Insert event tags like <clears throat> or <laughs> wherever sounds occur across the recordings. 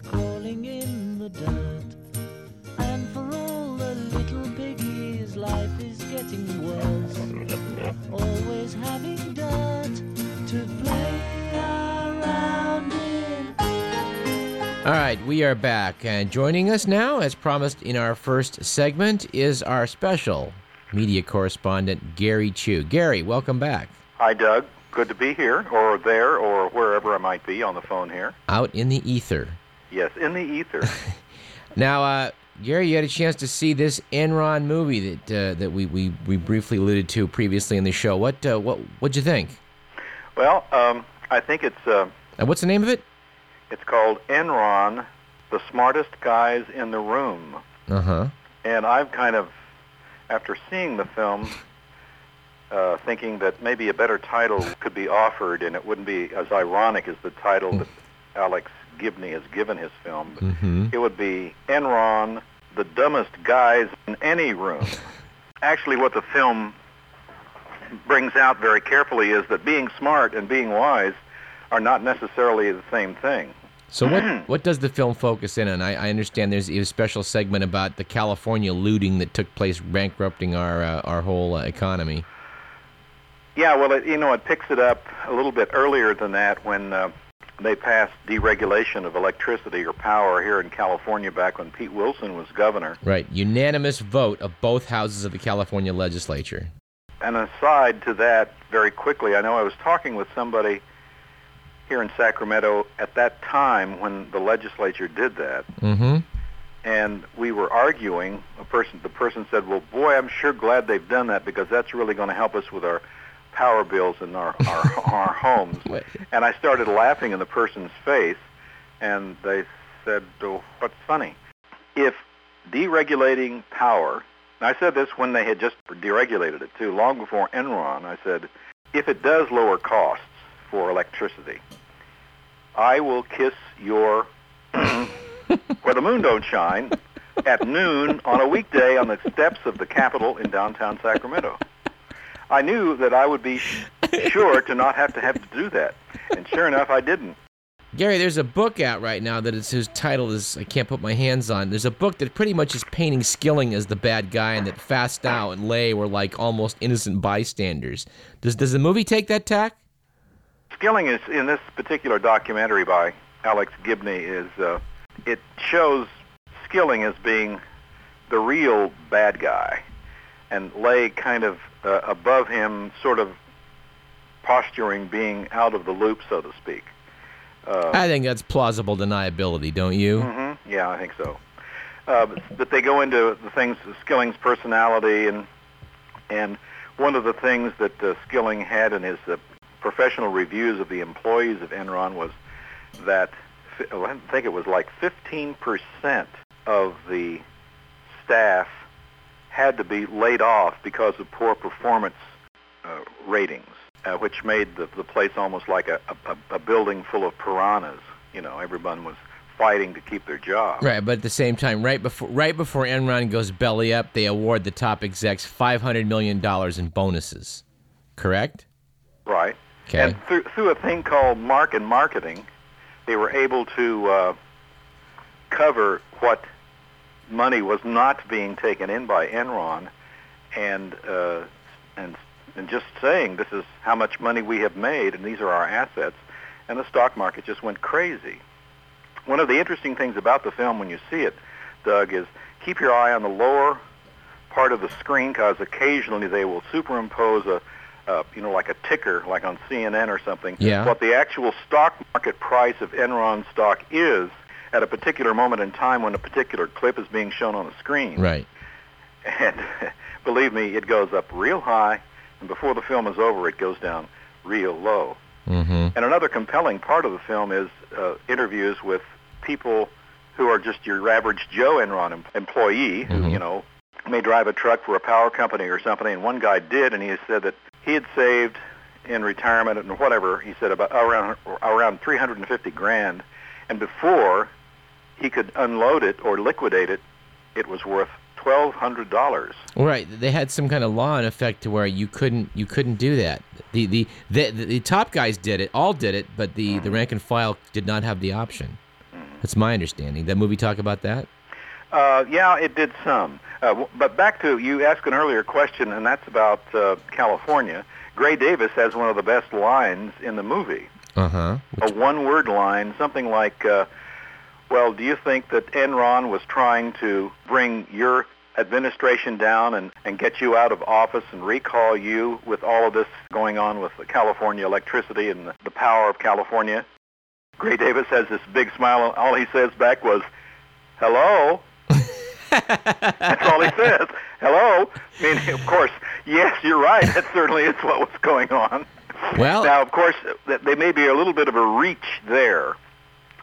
piggies crawling in the dirt. And for all the little piggies, life is getting worse. <laughs> Always having dirt to play around in. All right, we are back. And joining us now, as promised in our first segment, is our special media correspondent, Gary Chu. Gary, welcome back. Hi, Doug. Good to be here, or there, or wherever I might be on the phone here. Out in the ether. Yes, in the ether. <laughs> Now, uh, Gary, you had a chance to see this Enron movie that uh, that we, we, we briefly alluded to previously in the show. What uh, what what'd you think? well, um, I think it's uh, Uh, what's the name of it? it's called Enron, the smartest guys in the room, Uh huh. and I've kind of, after seeing the film, uh, thinking that maybe a better title could be offered, and it wouldn't be as ironic as the title that <laughs> Alex Gibney has given his film. But Mm-hmm. It would be Enron, the dumbest guys in any room. <laughs> Actually, what the film brings out very carefully is that being smart and being wise are not necessarily the same thing. So what <clears throat> what does the film focus in on? I, I understand there's a special segment about the California looting that took place, bankrupting our uh, our whole uh, economy. Yeah, well, it, you know, it picks it up a little bit earlier than that when uh, they passed deregulation of electricity or power here in California back when Pete Wilson was governor. Right, unanimous vote of both houses of the California legislature. And aside to that, very quickly, I know I was talking with somebody here in Sacramento at that time when the legislature did that, Mm-hmm. and we were arguing. A person, the person said, "Well, boy, I'm sure glad they've done that because that's really going to help us with our power bills in our <laughs> our, our homes." And I started laughing in the person's face, and they said, oh, "What's funny? If deregulating power." And I said this when they had just deregulated it too, long before Enron. I said, "If it does lower costs for electricity, I will kiss your <coughs> where the moon don't shine at noon on a weekday on the steps of the Capitol in downtown Sacramento." I knew that I would be sure to not have to have to do that, and sure enough, I didn't. Gary, there's a book out right now that is whose title is I can't put my hands on. There's a book that pretty much is painting Skilling as the bad guy, and that Fastow and Lay were like almost innocent bystanders. Does does the movie take that tack? Skilling is in this particular documentary by Alex Gibney is uh, it shows Skilling as being the real bad guy, and Lay kind of uh, above him, sort of posturing, being out of the loop, so to speak. Uh, I think that's plausible deniability, don't you? hmm Yeah, I think so. Uh, but, but they go into the things, Skilling's personality, and and one of the things that uh, Skilling had in his uh, professional reviews of the employees of Enron was that I think it was like 15% of the staff had to be laid off because of poor performance uh, ratings, uh, which made the, the place almost like a, a, a building full of piranhas. You know, everyone was fighting to keep their job. Right, but at the same time, right before right before Enron goes belly up, they award the top execs five hundred million dollars in bonuses. Correct? Right. Okay. And through, through a thing called mark and marketing, they were able to uh, cover what money was not being taken in by Enron, and uh, and and just saying this is how much money we have made, and these are our assets, and the stock market just went crazy. One of the interesting things about the film when you see it, Doug, is keep your eye on the lower part of the screen because occasionally they will superimpose a uh, you know, like a ticker, like on CNN or something, Yeah. what the actual stock market price of Enron stock is at a particular moment in time when a particular clip is being shown on the screen. Right. And <laughs> believe me, it goes up real high, and before the film is over, it goes down real low. Mm-hmm. And another compelling part of the film is uh, interviews with people who are just your average Joe Enron em- employee who, Mhm. you know, may drive a truck for a power company or something. And one guy did, and he said that he had saved in retirement and whatever he said about around around 350 grand, and before he could unload it or liquidate it, it was worth twelve hundred dollars. Right. They had some kind of law in effect to where you couldn't you couldn't do that. The the the, the, top guys did it, all did it, but the, the rank and file did not have the option. That's my understanding. That movie talk about that? Uh, yeah, it did some. Uh, but back to you asked an earlier question, and that's about uh, California. Gray Davis has one of the best lines in the movie. Uh huh. A one-word line, something like, uh, "Well, do you think that Enron was trying to bring your administration down and, and get you out of office and recall you with all of this going on with the California electricity and the, the power of California?" Gray Davis has this big smile, and all he says back was, "Hello." That's all he <laughs> says. Hello. I mean, of course, yes, you're right. That certainly is what was going on. Well, Now, of course, th- they may be a little bit of a reach there.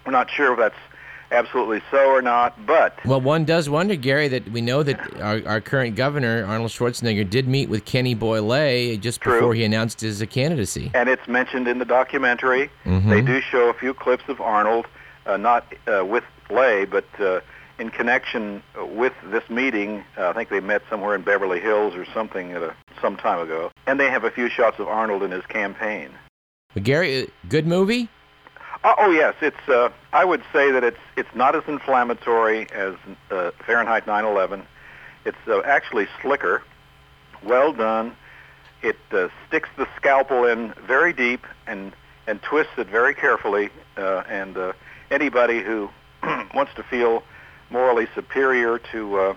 We're not sure if that's absolutely so or not, but Well, one does wonder, Gary, that we know that our, our current governor, Arnold Schwarzenegger, did meet with Kenny Boy just True. before he announced his candidacy. and it's mentioned in the documentary. Mhm. They do show a few clips of Arnold, uh, not uh, with Lay, but uh, in connection with this meeting. Uh, I think they met somewhere in Beverly Hills or something at a, some time ago, and they have a few shots of Arnold in his campaign. But Gary, uh, good movie? Uh, oh yes, it's. Uh, I would say that it's it's not as inflammatory as uh, Fahrenheit 9/11. It's uh, actually slicker, well done. It uh, sticks the scalpel in very deep and and twists it very carefully. Uh, and uh, anybody who <clears throat> wants to feel morally superior to uh,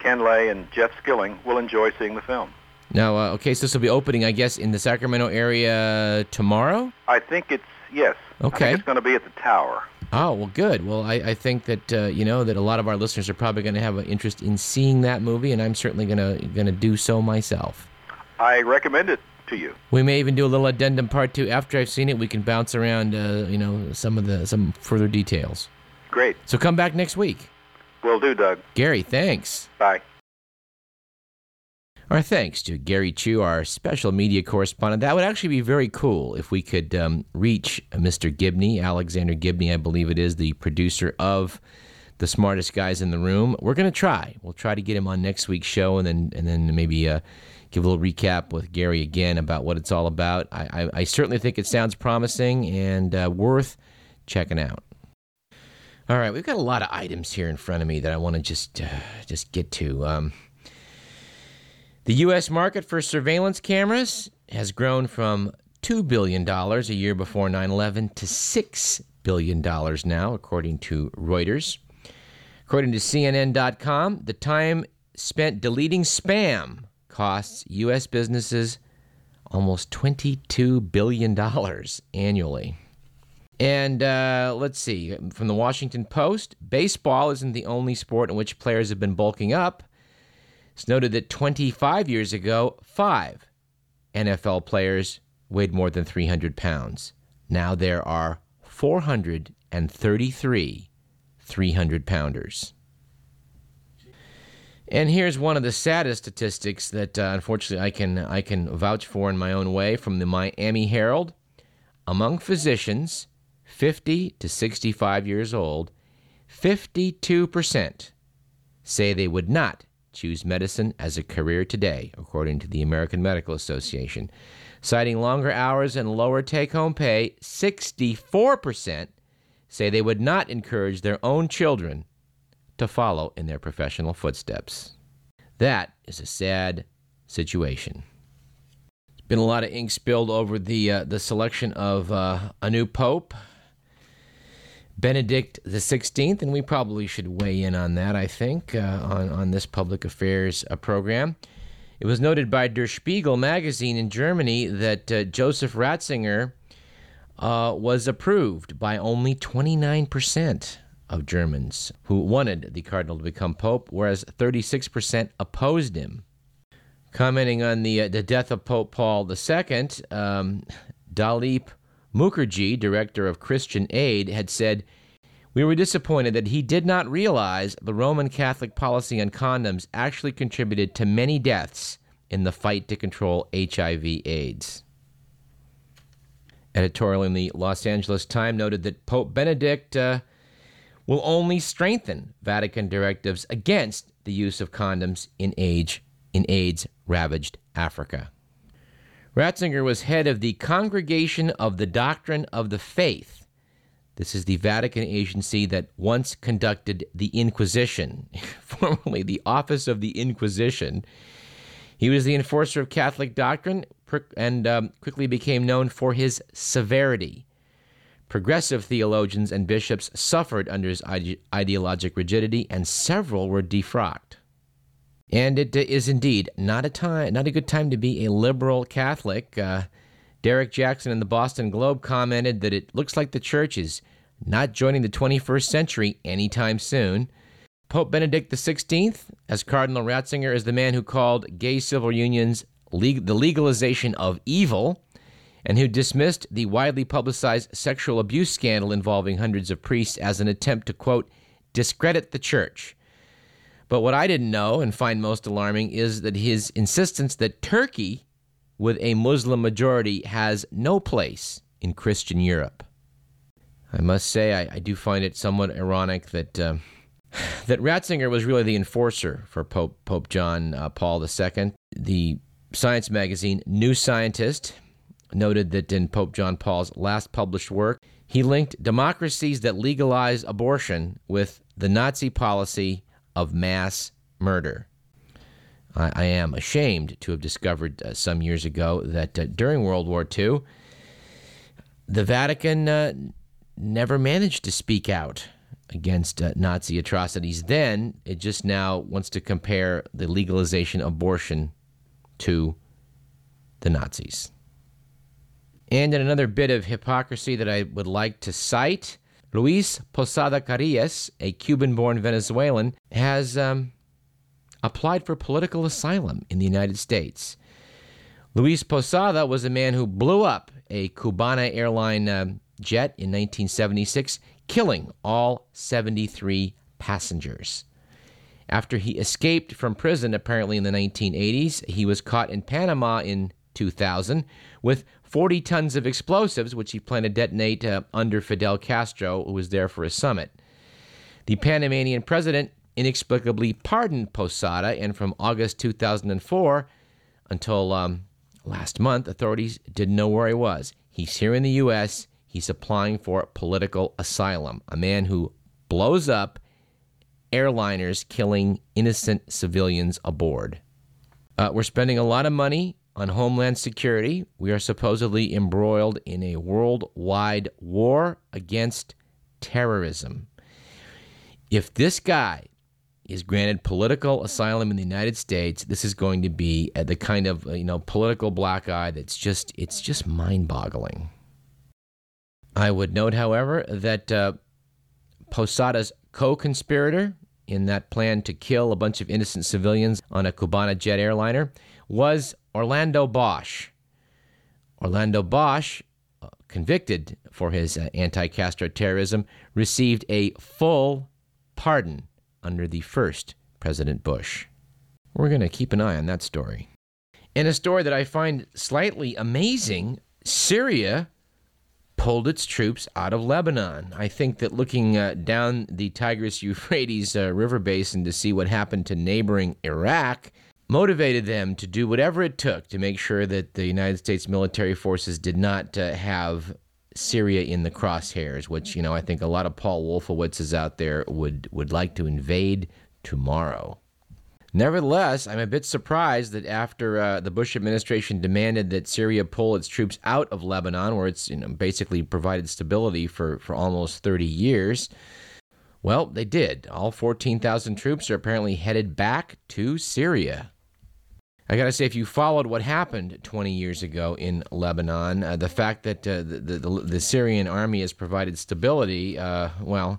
Ken Lay and Jeff Skilling will enjoy seeing the film. Now, uh, okay, so this will be opening, I guess, in the Sacramento area tomorrow? I think it's yes. Okay. it's going to be at the Tower. Oh, well, good. Well, I, I think that, uh, you know, that a lot of our listeners are probably going to have an interest in seeing that movie, and I'm certainly going to gonna do so myself. I recommend it to you. We may even do a little addendum part two. After I've seen it, we can bounce around, uh, you know, some of the some further details. Great. So come back next week. Will do, Doug. Gary, thanks. Bye. Our thanks to Gary Chu, our special media correspondent. That would actually be very cool if we could um, reach Mr. Gibney, Alexander Gibney, I believe it is, the producer of The Smartest Guys in the Room. We're going to try. We'll try to get him on next week's show and then, and then maybe uh, give a little recap with Gary again about what it's all about. I, I, I certainly think it sounds promising and uh, worth checking out. All right, we've got a lot of items here in front of me that I want to just uh, just get to. Um, the U.S. market for surveillance cameras has grown from $2 billion a year before 9 11 to $6 billion now, according to Reuters. According to CNN.com, the time spent deleting spam costs U.S. businesses almost $22 billion annually. And uh, let's see, from the Washington Post, baseball isn't the only sport in which players have been bulking up. It's noted that 25 years ago, five NFL players weighed more than 300 pounds. Now there are 433 300 pounders. And here's one of the saddest statistics that uh, unfortunately I can I can vouch for in my own way from the Miami Herald. Among physicians 50 to 65 years old, 52% say they would not choose medicine as a career today, according to the American Medical Association. Citing longer hours and lower take home pay, 64% say they would not encourage their own children to follow in their professional footsteps. That is a sad situation. There's been a lot of ink spilled over the uh, the selection of uh, a new pope, Benedict the Sixteenth, and we probably should weigh in on that. I think uh, on on this public affairs uh, program. It was noted by Der Spiegel magazine in Germany that uh, Joseph Ratzinger uh, was approved by only 29% of Germans who wanted the cardinal to become pope, whereas 36% opposed him. Commenting on the uh, the death of Pope Paul II, um, Daleep Mukarji, director of Christian Aid, had said, "We were disappointed that he did not realize the Roman Catholic policy on condoms actually contributed to many deaths in the fight to control HIV/AIDS." Editorial in the Los Angeles Times noted that Pope Benedict uh, will only strengthen Vatican directives against the use of condoms in age in AIDS ravaged Africa. Ratzinger was head of the Congregation of the Doctrine of the Faith. This is the Vatican agency that once conducted the Inquisition, <laughs> formerly the Office of the Inquisition. He was the enforcer of Catholic doctrine and um, quickly became known for his severity. Progressive theologians and bishops suffered under his ide- ideologic rigidity, and several were defrocked. And it is indeed not a time, not a good time to be a liberal Catholic. Uh, Derrick Jackson in the Boston Globe commented that it looks like the church is not joining the 21st century anytime soon. Pope Benedict XVI, as Cardinal Ratzinger, is the man who called gay civil unions leg- the legalization of evil and who dismissed the widely publicized sexual abuse scandal involving hundreds of priests as an attempt to, quote, discredit the church. But what I didn't know and find most alarming is that his insistence that Turkey with a Muslim majority has no place in Christian Europe. I must say, I, I do find it somewhat ironic that uh, <sighs> that Ratzinger was really the enforcer for Pope Pope John uh, Paul II. The science magazine New Scientist noted that in Pope John Paul's last published work, he linked democracies that legalize abortion with the Nazi policy of mass murder. I, I am ashamed to have discovered uh, some years ago that uh, during World War II, the Vatican uh, never managed to speak out against uh, Nazi atrocities. Then it just now wants to compare the legalization of abortion to the Nazis. And in another bit of hypocrisy that I would like to cite, Luis Posada Carriles, a Cuban born Venezuelan, has um, applied for political asylum in the United States. Luis Posada was a man who blew up a Cubana airline uh, jet in 1976, killing all 73 passengers. After he escaped from prison, apparently in the 1980s, he was caught in Panama in 2000 with 40 tons of explosives, which he planned to detonate uh, under Fidel Castro, who was there for a summit. The Panamanian president inexplicably pardoned Posada, and from August 2004 until um, last month, authorities didn't know where he was. He's here in the U.S., he's applying for political asylum. A man who blows up airliners killing innocent civilians aboard. Uh, we're spending a lot of money on Homeland Security. We are supposedly embroiled in a worldwide war against terrorism. If this guy is granted political asylum in the United States, this is going to be the kind of you know political black eye that's just it's just mind-boggling. I would note, however, that uh, Posada's co-conspirator in that plan to kill a bunch of innocent civilians on a Cubana jet airliner was Orlando Bosch. Orlando Bosch, uh, convicted for his uh, anti-Castro terrorism, received a full pardon under the first President Bush. We're going to keep an eye on that story. In a story that I find slightly amazing, Syria pulled its troops out of Lebanon. I think that looking uh, down the Tigris Euphrates uh, river basin to see what happened to neighboring Iraq motivated them to do whatever it took to make sure that the United States military forces did not uh, have Syria in the crosshairs, which you know I think a lot of Paul Wolfowitzes out there would would like to invade tomorrow. Nevertheless, I'm a bit surprised that after uh, the Bush administration demanded that Syria pull its troops out of Lebanon, where it's you know, basically provided stability for, for almost 30 years, well, they did. All 14,000 troops are apparently headed back to Syria. I got to say, if you followed what happened 20 years ago in Lebanon, uh, the fact that uh, the, the, the, Syrian army has provided stability, uh, well,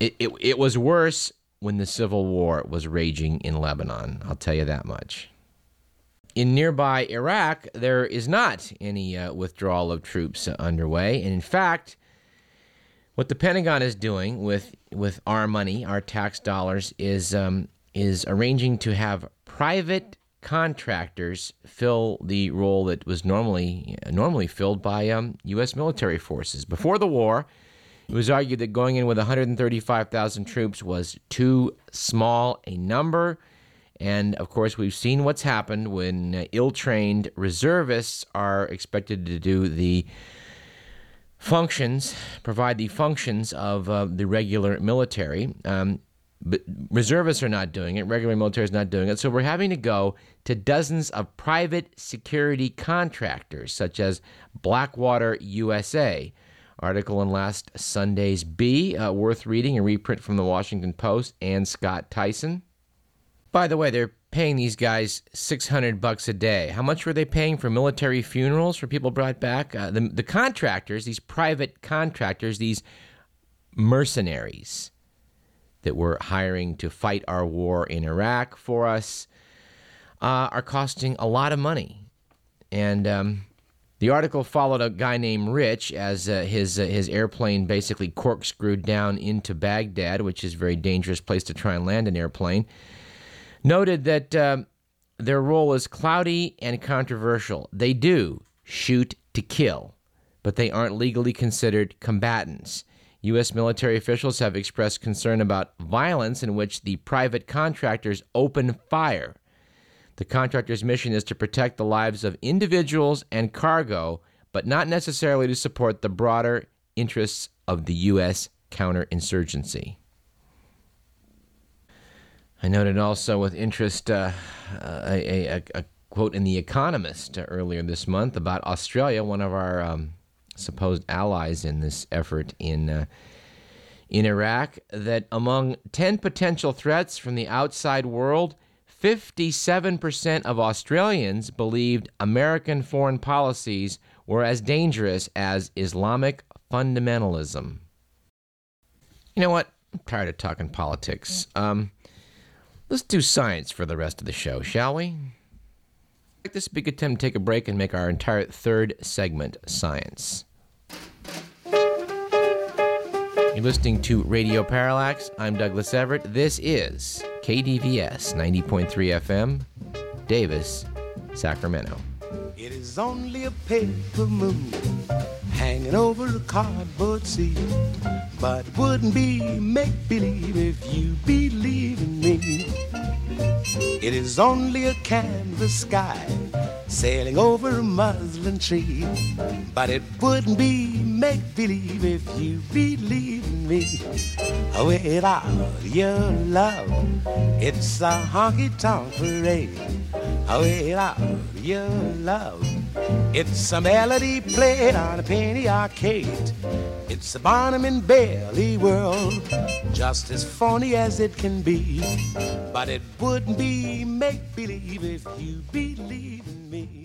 it, it, it was worse when the civil war was raging in Lebanon. I'll tell you that much. In nearby Iraq, there is not any uh, withdrawal of troops underway. And in fact, what the Pentagon is doing with, with our money, our tax dollars, is, um, is arranging to have private contractors fill the role that was normally normally filled by um, U.S. military forces. Before the war, it was argued that going in with 135,000 troops was too small a number. And of course, we've seen what's happened when uh, ill trained reservists are expected to do the functions, provide the functions of uh, the regular military. Um, but reservists are not doing it. Regular military is not doing it. So we're having to go to dozens of private security contractors, such as Blackwater USA. Article in last Sunday's Bee, uh, worth reading, a reprint from the Washington Post Ann Scott Tyson. By the way, they're paying these guys 600 bucks a day. How much were they paying for military funerals for people brought back? Uh, the, the contractors, these private contractors, these mercenaries that we're hiring to fight our war in Iraq for us, uh, are costing a lot of money. And um, the article followed a guy named Rich as uh, his uh, his airplane basically corkscrewed down into Baghdad, which is a very dangerous place to try and land an airplane noted that um, their role is cloudy and controversial. They do shoot to kill, but they aren't legally considered combatants. U.S. military officials have expressed concern about violence in which the private contractors open fire. The contractor's mission is to protect the lives of individuals and cargo, but not necessarily to support the broader interests of the U.S. counterinsurgency. I noted also with interest uh, a, a, a, quote in The Economist earlier this month about Australia, one of our um, supposed allies in this effort in. Uh, in Iraq, that among 10 potential threats from the outside world, 57% of Australians believed American foreign policies were as dangerous as Islamic fundamentalism. You know what? I'm tired of talking politics. Um, Let's do science for the rest of the show, shall we? This would be a good time to take a break and make our entire third segment science. You're listening to Radio Parallax. I'm Douglas Everett. This is KDVS 90.3 FM, Davis, Sacramento. It is only a paper moon hanging over a cardboard sea. But it wouldn't be make believe if you believe in me. It is only a canvas sky sailing over a muslin tree. But it wouldn't be make believe if you believe me. Oh, without your love, it's a honky tonk parade. Oh, without your love, it's a melody played on a penny arcade. It's a Barnum and Bailey world, just as phony as it can be. But it wouldn't be make believe if you believe in me.